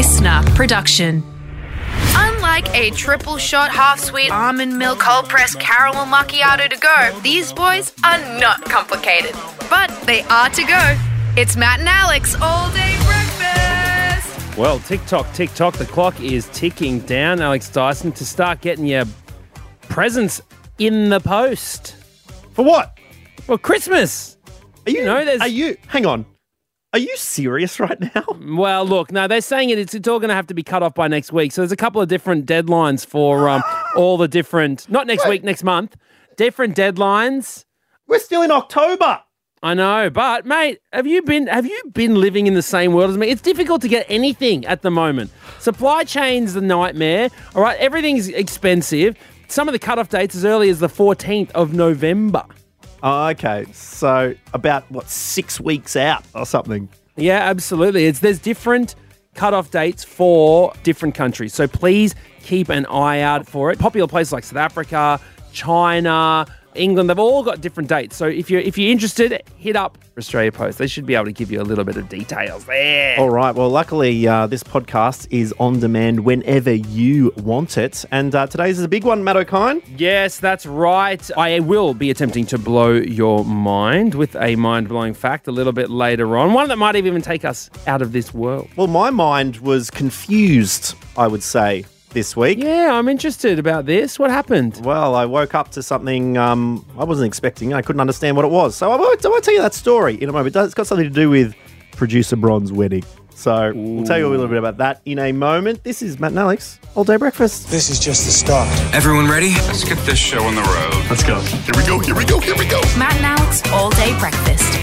listener production. Unlike a triple shot, half sweet almond milk, cold pressed caramel macchiato to go, these boys are not complicated. But they are to go. It's Matt and Alex all day breakfast. Well, tick tock, tick tock. The clock is ticking down, Alex Dyson, to start getting your presents in the post. For what? Well, Christmas. Are you? know, there's- Are you? Hang on. Are you serious right now? Well, look, no, they're saying it. It's, it's all going to have to be cut off by next week. So there's a couple of different deadlines for um, all the different, not next Wait. week, next month, different deadlines. We're still in October. I know, but mate, have you been have you been living in the same world as me? It's difficult to get anything at the moment. Supply chain's the nightmare. All right, everything's expensive. Some of the cutoff dates as early as the 14th of November. Oh, okay. So about what six weeks out or something. Yeah, absolutely. It's there's different cutoff dates for different countries. So please keep an eye out for it. Popular places like South Africa, China, England, they've all got different dates. So if you're if you're interested, hit up Australia Post. They should be able to give you a little bit of details there. All right. Well, luckily, uh, this podcast is on demand whenever you want it. And uh, today's is a big one, Matt O'Kine. Yes, that's right. I will be attempting to blow your mind with a mind blowing fact a little bit later on. One that might even take us out of this world. Well, my mind was confused, I would say, this week. Yeah, I'm interested about this. What happened? Well, I woke up to something um, I wasn't expecting. I couldn't understand what it was. So I won't, I won't tell you that story in a moment. It does- It's got something to do with producer Bron's wedding. So we'll tell you a little bit about that in a moment. This is Matt and Alex, All Day Breakfast. This is just the start. Everyone ready? Let's get this show on the road. Let's go. Here we go. Here we go. Here we go. Matt and Alex all day breakfast.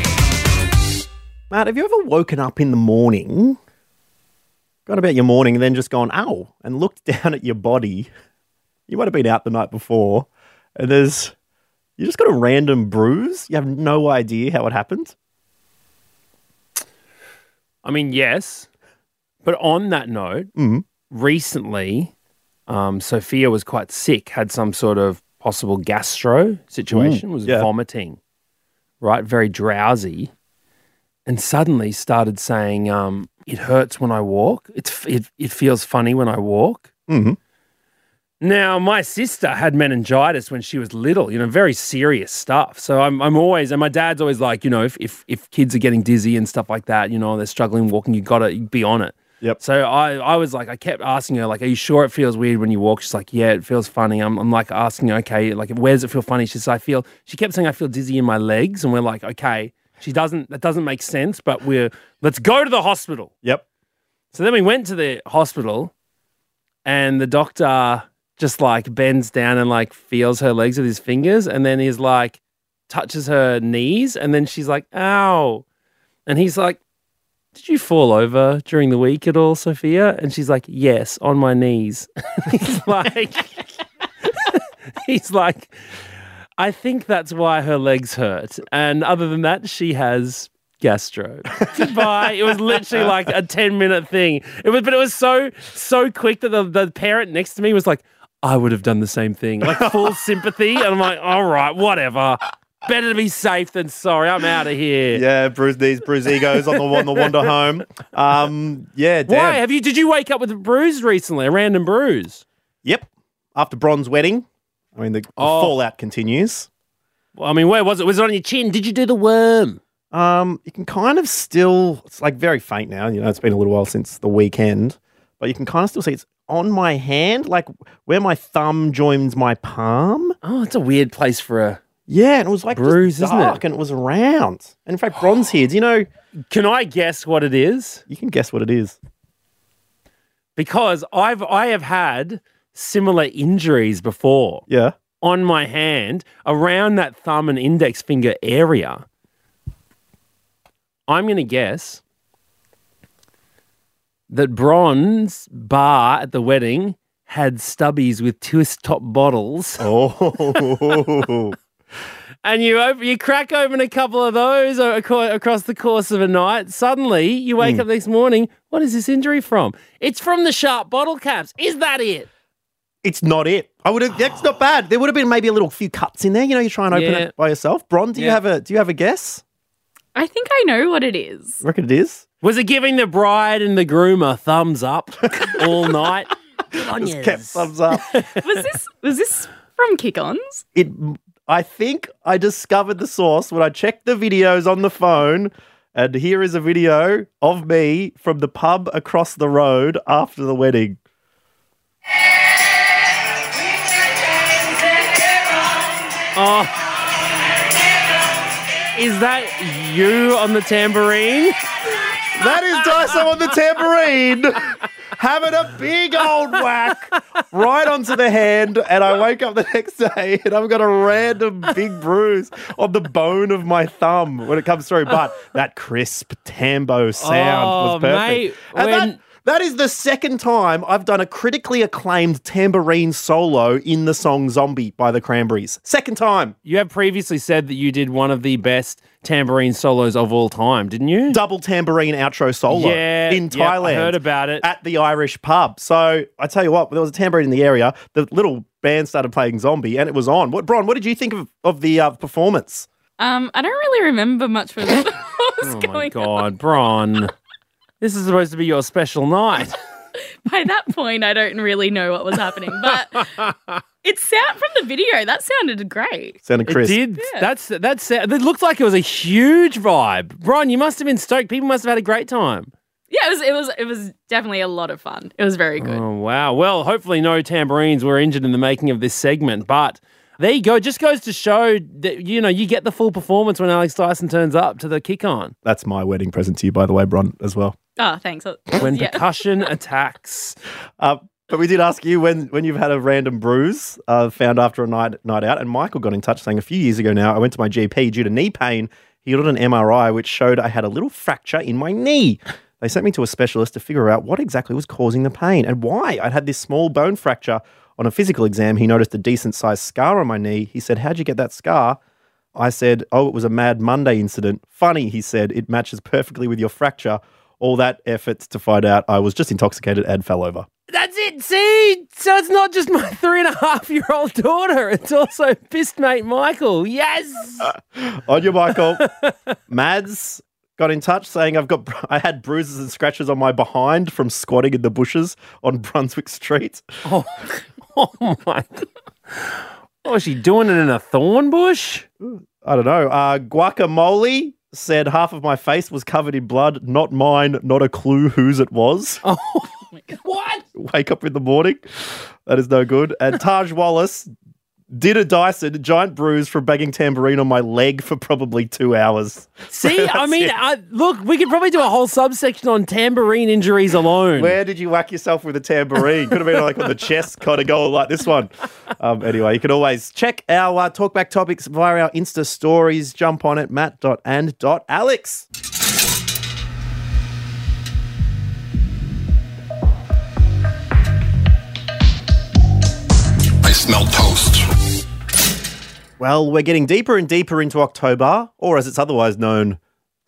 Matt, have you ever woken up in the morning, gone about your morning, and then just gone, ow, and looked down at your body? You might have been out the night before, and there's, you just got a random bruise. You have no idea how it happened. I mean, yes. But on that note, Mhm. recently, um, Sophia was quite sick, had some sort of possible gastro situation, was yeah. vomiting, right? Very drowsy. And suddenly started saying, um, it hurts when I walk. It's, it, it feels funny when I walk. Mm-hmm. Now, my sister had meningitis when she was little, you know, very serious stuff. So I'm, I'm always, and my dad's always like, you know, if, if, if kids are getting dizzy and stuff like that, you know, they're struggling walking, you got to be on it. Yep. So I, I was like, I kept asking her, like, are you sure it feels weird when you walk? She's like, yeah, it feels funny. I'm, I'm like asking her, okay, like, where does it feel funny? She says, I feel, she kept saying, I feel dizzy in my legs. And we're like, okay, she doesn't, that doesn't make sense, but we're, let's go to the hospital. Yep. So then we went to the hospital, and the doctor just like bends down and like feels her legs with his fingers, and then he's like touches her knees, and then she's like, "Ow!" And he's like, "Did you fall over during the week at all, Sophia?" And she's like, "Yes, on my knees." he's like, he's like, I think that's why her legs hurt, and other than that, she has gastro. Goodbye. It was literally like a 10 minute thing. It was, but it was so, so quick that the, the parent next to me was like, I would have done the same thing. Like full sympathy. And I'm like, all right, whatever. Better to be safe than sorry. I'm out of here. Yeah, bruise these bruise egos on the on the wander home. Um, yeah, damn. Why have you? Did you wake up with a bruise recently? A random bruise? Yep. After Bron's wedding, I mean the, the Oh. fallout continues. Well, I mean, where was it? Was it on your chin? Did you do the worm? Um, you can kind of still. It's like very faint now. You know, it's been a little while since the weekend, but you can kind of still see it's on my hand, like where my thumb joins my palm. Oh, it's a weird place for a. Yeah, and it was like Bruise, isn't it? and it was round. And in fact, Bron's here. Do you know? Can I guess what it is? You can guess what it is. Because I've I have had similar injuries before. Yeah. on my hand around that thumb and index finger area. I'm going to guess that Bron's bar at the wedding had stubbies with twist top bottles, Oh. and you open, you crack open a couple of those across the course of a night. Suddenly, you wake hmm. up next morning. What is this injury from? It's from the sharp bottle caps. Is that it? It's not it. I would have. That's not bad. There would have been maybe a little few cuts in there. You know, you try and open Yeah. it by yourself. Bron, do you Yeah. have a? Do you have a guess? I think I know what it is. I reckon it is. Was it giving the bride and the groom a thumbs up all night? Good on Just yous. kept thumbs up. Was this was this from Kick-Ons? it I think I discovered the source when I checked the videos on the phone. And here is a video of me from the pub across the road after the wedding. Oh. Is that you on the tambourine? That is Dyson on the tambourine, having a big old whack right onto the hand. And I wake up the next day and I've got a random big bruise on the bone of my thumb when it comes through. But that crisp tambo sound Oh, was perfect. mate, and when- that, that is the second time I've done a critically acclaimed tambourine solo in the song Zombie by the Cranberries. Second time. You have previously said that you did one of the best tambourine solos of all time, didn't you? Double tambourine outro solo Yeah, in yep, I Thailand. heard about it. at the Irish pub. So I tell you what, there was a tambourine in the area. The little band started playing Zombie, and it was on. What, Bron? What did you think of, of the uh, performance? Um, I don't really remember much of what was Oh my going on. God, Bron. This is supposed to be your special night. By that point, I don't really know what was happening, but it sound from the video that sounded great. Sounded It crisp. did. That's that's. It looked like it was a huge vibe. Bron, you must have been stoked. People must have had a great time. Yeah, it was. It was. It was definitely a lot of fun. It was very good. Oh wow. Well, hopefully no tambourines were injured in the making of this segment, but there you go. It just goes to show that you know you get the full performance when Alex Dyson turns up to the kick on. That's my wedding present to you, by the way, Bron, as well. Oh, thanks. When yeah. percussion attacks. Uh, but we did ask you when, when you've had a random bruise uh, found after a night night out, and Michael got in touch saying a few years ago now, I went to my GP due to knee pain. He ordered an MRI which showed I had a little fracture in my knee. They sent me to a specialist to figure out what exactly was causing the pain and why I'd had this small bone fracture. On a physical exam, he noticed a decent sized scar on my knee. He said, How'd you get that scar? I said, Oh, it was a Mad Monday incident. Funny, he said, it matches perfectly with your fracture. All that effort to find out I was just intoxicated and fell over. That's it. See, so it's not just my three and a half year old daughter. It's also fist mate Michael. Yes. On you, Michael. Mads got in touch saying I've got I had bruises and scratches on my behind from squatting in the bushes on Brunswick Street. Oh, oh my. Oh, is she doing it in a thorn bush? I don't know. Uh, guacamole said half of my face was covered in blood. Not mine. Not a clue whose it was. Oh, what? Wake up in the morning. That is no good. And Taj Wallace did a Dyson, a giant bruise from banging tambourine on my leg for probably two hours. See, I mean. I, look, we could probably do a whole subsection on tambourine injuries alone. Where did you whack yourself with a tambourine? Could have been like on the chest, kind of go like this one. Um, anyway, you can always check our uh, talkback topics via our Insta stories. Jump on it, matt.and.alex. I smell toast. Well, we're getting deeper and deeper into October, or as it's otherwise known,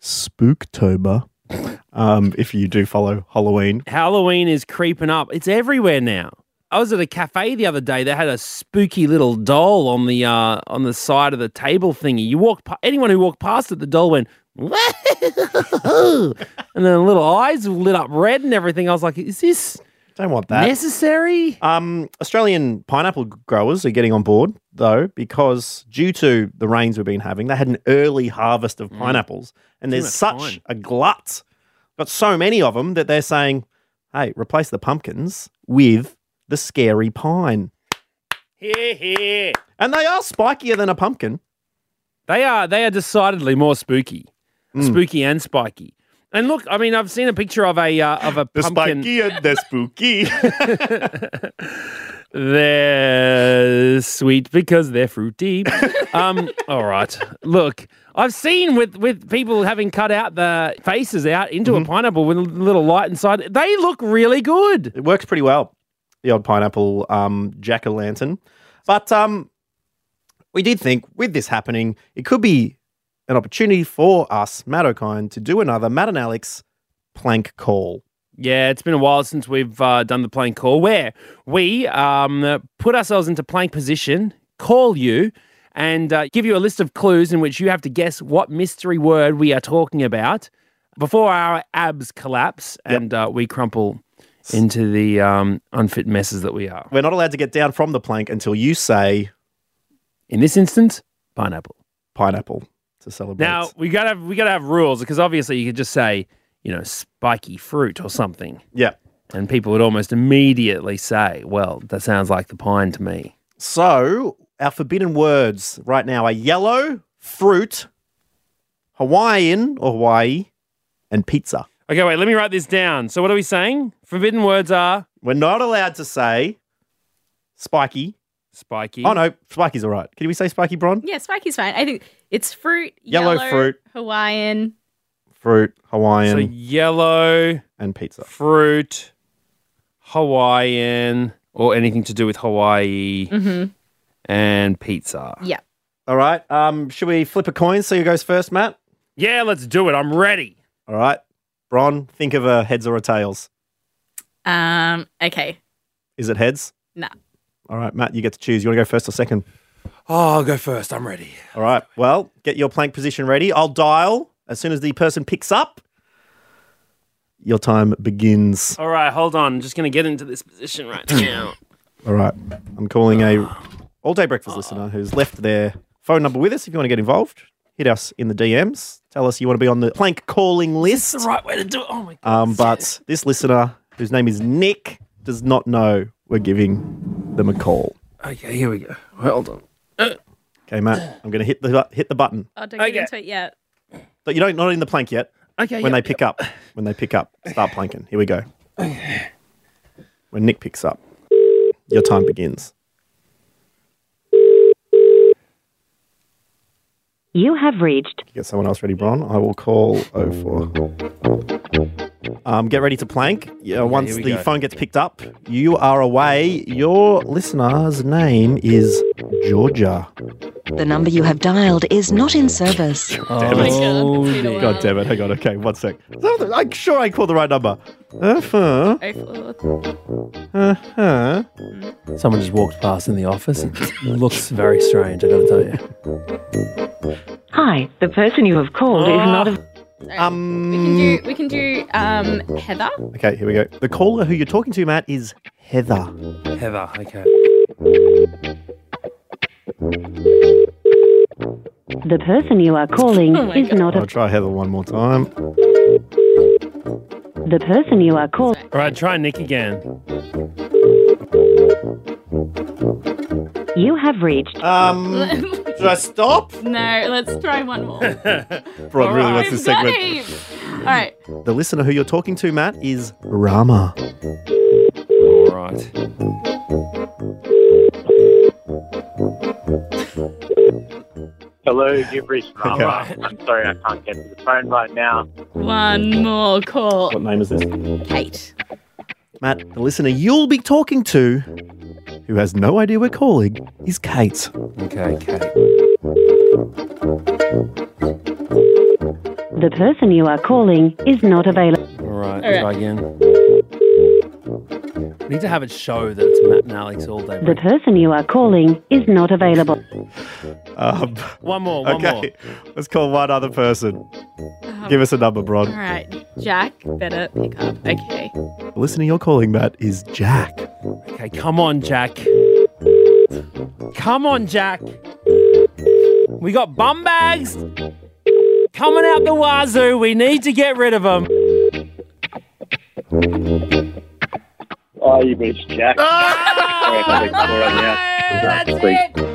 Spooktober. Um, if you do follow Halloween. Halloween is creeping up. It's everywhere now. I was at a cafe the other day. They had a spooky little doll on the uh, on the side of the table thingy. You walk, pa- anyone who walked past it, the doll went, and then the little eyes lit up red and everything. I was like, is this Don't want that. necessary? Um, Australian pineapple growers are getting on board though, because due to the rains we've been having, they had an early harvest of pineapples, and there's much such time. a glut, got so many of them that they're saying, "Hey, replace the pumpkins with the scary pine," Here, here. and they are spikier than a pumpkin. They are they are decidedly more spooky, spooky and spiky. And look, I mean, I've seen a picture of a uh, of a pumpkin. Spiky and the spooky. They're sweet because they're fruity. um, all right. Look, I've seen with with people having cut out the faces out into a pineapple with a little light inside. They look really good. it works pretty well. The old pineapple um, jack o' lantern, but um, we did think with this happening, it could be an opportunity for us, Matt O'Kine, to do another Matt and Alex plank call. Yeah, it's been a while since we've uh, done the plank call where we um, put ourselves into plank position, call you, and uh, give you a list of clues in which you have to guess what mystery word we are talking about. before our abs collapse and uh, we crumple into the um, unfit messes that we are. We're not allowed to get down from the plank until you say In this instance, pineapple. pineapple to celebrate. Now we gotta we gotta have rules because obviously you could just say you know spiky fruit or something, yeah. and people would almost immediately say, "Well, that sounds like the pine to me." So our forbidden words right now are yellow, fruit, Hawaiian or Hawaii, and pizza. Okay, wait. Let me write this down. So what are we saying? Forbidden words are We're not allowed to say spiky. Spiky. Oh no, spiky's all right. Can we say spiky, Bron? Yeah, spiky's fine. I think it's fruit, Yellow yellow, fruit. Hawaiian. Fruit, So Hawaiian, yellow and pizza. fruit, Hawaiian, or anything to do with Hawaii, Mm-hmm. and pizza. Yeah. All right. Um, should we flip a coin? See who goes first, Matt. Yeah, let's do it. I'm ready. All right. Bron, think of a heads or a tails. Um. Okay. Is it heads? Nah. All right, Matt, you get to choose. You want to go first or second? Oh, I'll go first. I'm ready. All right. Well, get your plank position ready. I'll dial as soon as the person picks up. Your time begins. All right, hold on. I'm just gonna get into this position right now. All right. I'm calling a all day breakfast listener who's left their phone number with us. If you want to get involved, hit us in the DMs. Tell us you want to be on the plank calling list. the right way to do it. Oh my god. Um, but this listener, whose name is Nick, does not know we're giving them a call. Okay, here we go. Hold on. Okay, Matt, I'm going to hit the hit the button. Oh, don't Okay. get into it yet. But you don't not in the plank yet. Okay. When yeah, they pick up, when they pick up, start planking. Here we go. When Nick picks up, your time begins. You have reached Get someone else ready, Bron. I will call 04. Um, get ready to plank. Yeah, once the go. phone gets picked up, you are away. Your listener's name is Georgia. the number you have dialed is not in service. Oh, God, it's been dear. God damn it. Hang on. Okay, one sec. I'm sure I called the right number. Uh-huh. Oh, four. Uh-huh. Someone just walked past in the office. It looks very strange. I gotta tell you. Hi, the person you have called is not a Um, We can do. We can do. Um. Heather. Okay, here we go. The caller who you're talking to, Matt, is Heather. Heather. Okay. the person you are calling Oh is God. not I'll try Heather one more time. the person you are calling All right, try Nick again. you have reached Um, should I stop? no. Let's try one more. Bron really wants We've this segment. All right. The listener who you're talking to, Matt, is Rama. All right. Hello, you've reached Rama. Okay. I'm sorry I can't get to the phone right now. One more call. What name is this? Kate. Matt, the listener you'll be talking to, who has no idea we're calling, is Kate. Okay, Kate. the person you are calling is not available. All right, All right. try again. We need to have it show that it's Matt and Alex all day. The person you are calling is not available. Um, One more, one more. okay, let's call one other person. Um, Give us a number, Bron. All right. Jack. Better pick up. Okay. The listener you're calling, Matt, is Jack. Okay, come on, Jack. Come on, Jack. We got bum bags coming out the wazoo. We need to get rid of them. Oh, you've reached Jack. Ah! Sorry, I can't take the call right now. That's it.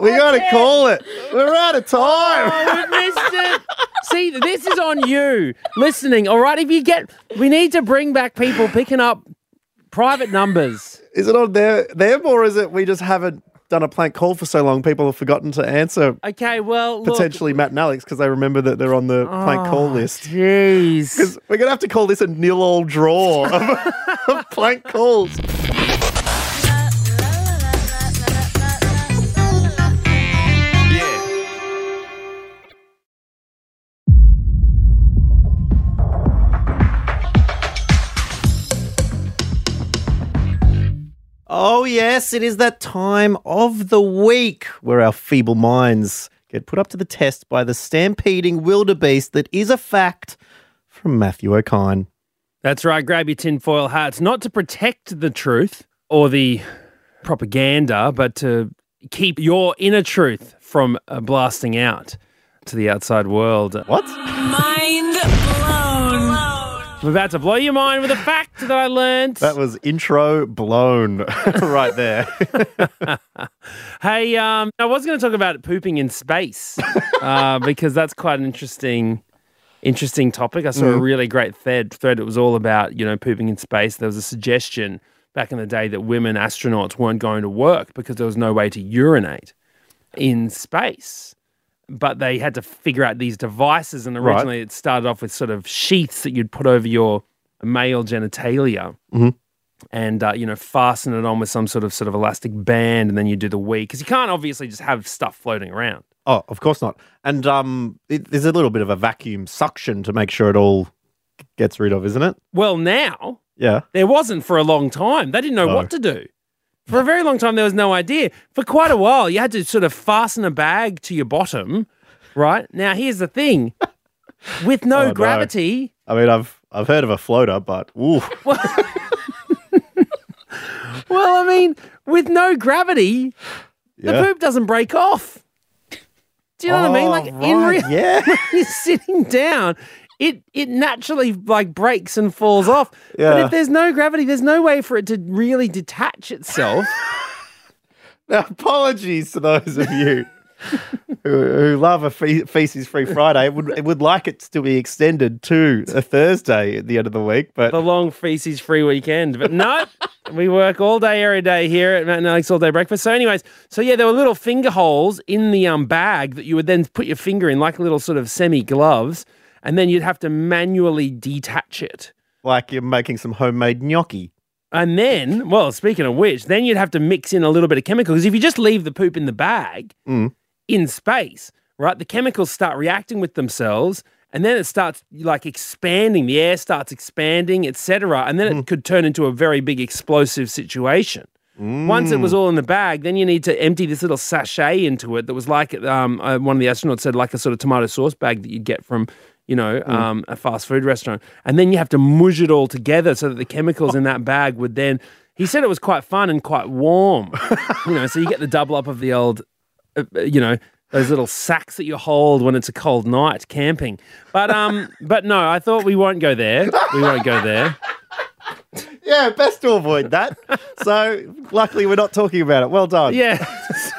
We gotta call it. We're out of oh, time. Oh, we missed it. See, this is on you listening. All right, if you get, we need to bring back people picking up private numbers. Is it on their them or is it we just haven't done a plank call for so long? People have forgotten to answer Okay, well, look. potentially Matt and Alex because they remember that they're on the oh, plank call Oh, list. Jeez. Because we're gonna have to call this a nil all draw of, of plank calls. Yes, it is that time of the week where our feeble minds get put up to the test by the stampeding wildebeest that is a fact from Matthew O'Kine. That's right. Grab your tinfoil hats, not to protect the truth or the propaganda, but to keep your inner truth from uh, blasting out to the outside world. What? Mind blown. I'm about to blow your mind with a fact that I learned. That was intro blown right there. Hey, um, I was going to talk about pooping in space uh, because that's quite an interesting, interesting topic. I saw a really great thread. Thread. It was all about you know pooping in space. There was a suggestion back in the day that women astronauts weren't going to work because there was no way to urinate in space. But they had to figure out these devices, and Right. originally it started off with sort of sheaths that you'd put over your male genitalia and uh, you know fasten it on with some sort of sort of elastic band, and then you do the wee because you can't obviously just have stuff floating around. oh, of course not. And um, it, there's a little bit of a vacuum suction to make sure it all gets rid of, isn't it? Well, now Yeah. there wasn't for a long time. They didn't know No. what to do. For a very long time, there was no idea. For quite a while, you had to sort of fasten a bag to your bottom. Right now, here's the thing: with no Oh, no. gravity, I mean, I've I've heard of a floater, but ooh, well, I mean, with no gravity, the yeah. poop doesn't break off. Do you know what I mean? Oh, Like in real, yeah. when you're sitting down, it it naturally like breaks and falls off. But if there's no gravity, there's no way for it to really detach itself. Now, apologies to those of you who, who love a fe- feces free Friday. It would, it would like it to be extended to a Thursday at the end of the week, but the long feces free weekend. But no, we work all day, every day here at Matt and Alex All Day Breakfast. So, anyways, so yeah, there were little finger holes in the um, bag that you would then put your finger in, like little sort of semi gloves, and then you'd have to manually detach it. like you're making some homemade gnocchi. And then, well, speaking of which, then you'd have to mix in a little bit of chemical because if you just leave the poop in the bag Mm. in space, right, the chemicals start reacting with themselves and then it starts like expanding. The air starts expanding, etc. And then it could turn into a very big explosive situation. Once it was all in the bag, then you need to empty this little sachet into it that was like um, uh, one of the astronauts said, like a sort of tomato sauce bag that you'd get from, you know, um, a fast food restaurant. And then you have to mush it all together so that the chemicals in that bag would then. He said it was quite fun and quite warm, you know. So you get the double up of the old, uh, uh, you know, those little sacks that you hold when it's a cold night camping. But um, but no, I thought we won't go there. We won't go there. Yeah, best to avoid that. so, luckily, we're not talking about it. Well done. Yeah.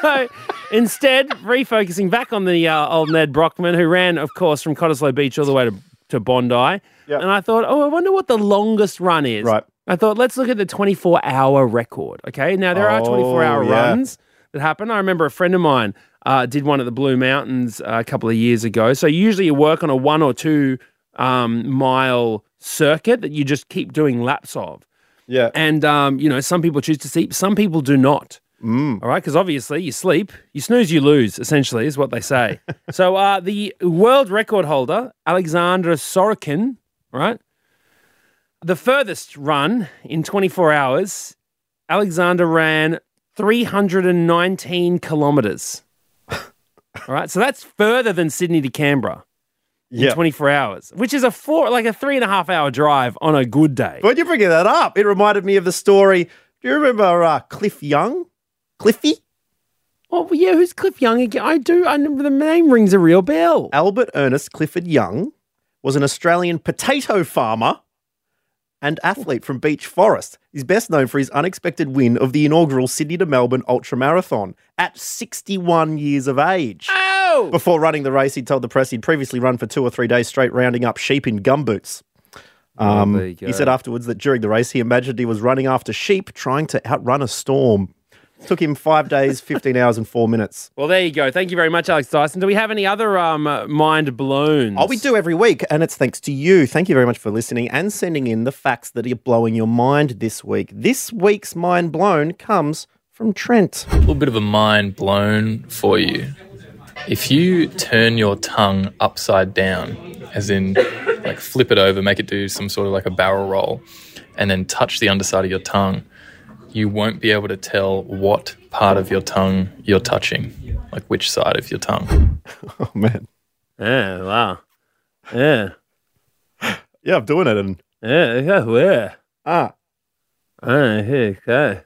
So instead, refocusing back on the uh, old Nedd Brockmann, who ran, of course, from Cottesloe Beach all the way to, to Bondi. Yep. And I thought, oh, I wonder what the longest run is. Right. I thought, let's look at the 24 hour record. Okay. Now, there are Oh, 24 hour yeah. runs that happen. I remember a friend of mine uh, did one at the Blue Mountains uh, a couple of years ago. So usually you work on a one or two um, mile circuit that you just keep doing laps of. Yeah. And, um, you know, some people choose to sleep, some people do not. Mm. All right, because obviously you sleep, you snooze, you lose, essentially, is what they say. so uh, the world record holder, Alexandra Sorokin, right? The furthest run in 24 hours, Alexander ran 319 kilometers. All right, so that's further than Sydney to Canberra in Yeah. 24 hours, which is a four, like a three and a half hour drive on a good day. When you bringing that up, it reminded me of the story. Do you remember uh, Cliff Young? Cliffy? Oh, well, yeah, who's Cliff Young again? I do. I, remember the name rings a real bell. Albert Ernest Clifford Young was an Australian potato farmer and athlete from Beech Forest. He's best known for his unexpected win of the inaugural Sydney to Melbourne Ultra Marathon at 61 years of age. Oh! Before running the race, he told the press he'd previously run for two or three days straight, rounding up sheep in gumboots. Um, there you he said afterwards that during the race, he imagined he was running after sheep, trying to outrun a storm. Took him five days, 15 hours, and four minutes. Well, there you go. Thank you very much, Alex Dyson. Do we have any other um, uh, mind blown? Oh, we do every week, and it's thanks to you. Thank you very much for listening and sending in the facts that are blowing your mind this week. This week's mind blown comes from Trent. A little bit of a mind blown for you. If you turn your tongue upside down, as in like flip it over, make it do some sort of like a barrel roll, and then touch the underside of your tongue, you won't be able to tell what part of your tongue you're touching, like which side of your tongue. Oh man, Yeah, wow. Yeah. Yeah, I'm doing it. And Yeah, yeah, where? ah, Oh, here, go.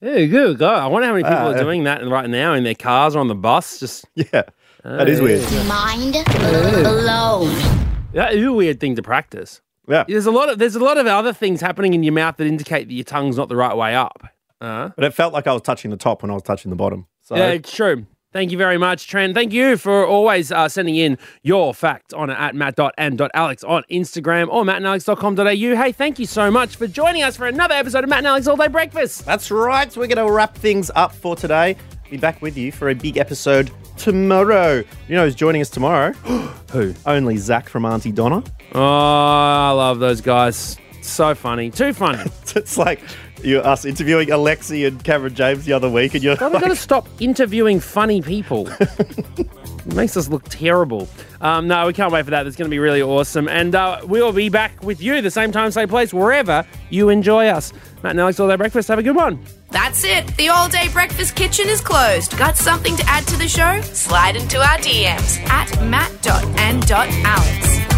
Yeah, good go. I wonder how many people Ah, are yeah. doing that right now in their cars or on the bus. Just yeah, that is weird. Mind blown. that is a weird thing to practice. Yeah, There's a lot of there's a lot of other things happening in your mouth that indicate that your tongue's not the right way up. Uh, but it felt like I was touching the top when I was touching the bottom. So yeah, it's true. Thank you very much, Trent. Thank you for always uh, sending in your fact on at matt.and.alex on Instagram or mattandalex.com.au. Hey, thank you so much for joining us for another episode of Matt and Alex All Day Breakfast. That's right. So we're going to wrap things up for today. Be back with you for a big episode tomorrow. You know who's joining us tomorrow? Who? Only Zach from Aunty Donna. Oh, I love those guys. So funny. Too funny. it's like you us interviewing Alexi and Cameron James the other week, and you're Well, we've like, got to stop interviewing funny people. it makes us look terrible. Um, no, we can't wait for that. It's going to be really awesome. And uh, we'll be back with you the same time, same place, wherever you enjoy us. Matt and Alex All Day Breakfast. Have a good one. That's it. The all day breakfast kitchen is closed. Got something to add to the show? Slide into our DMs at matt.and.alex.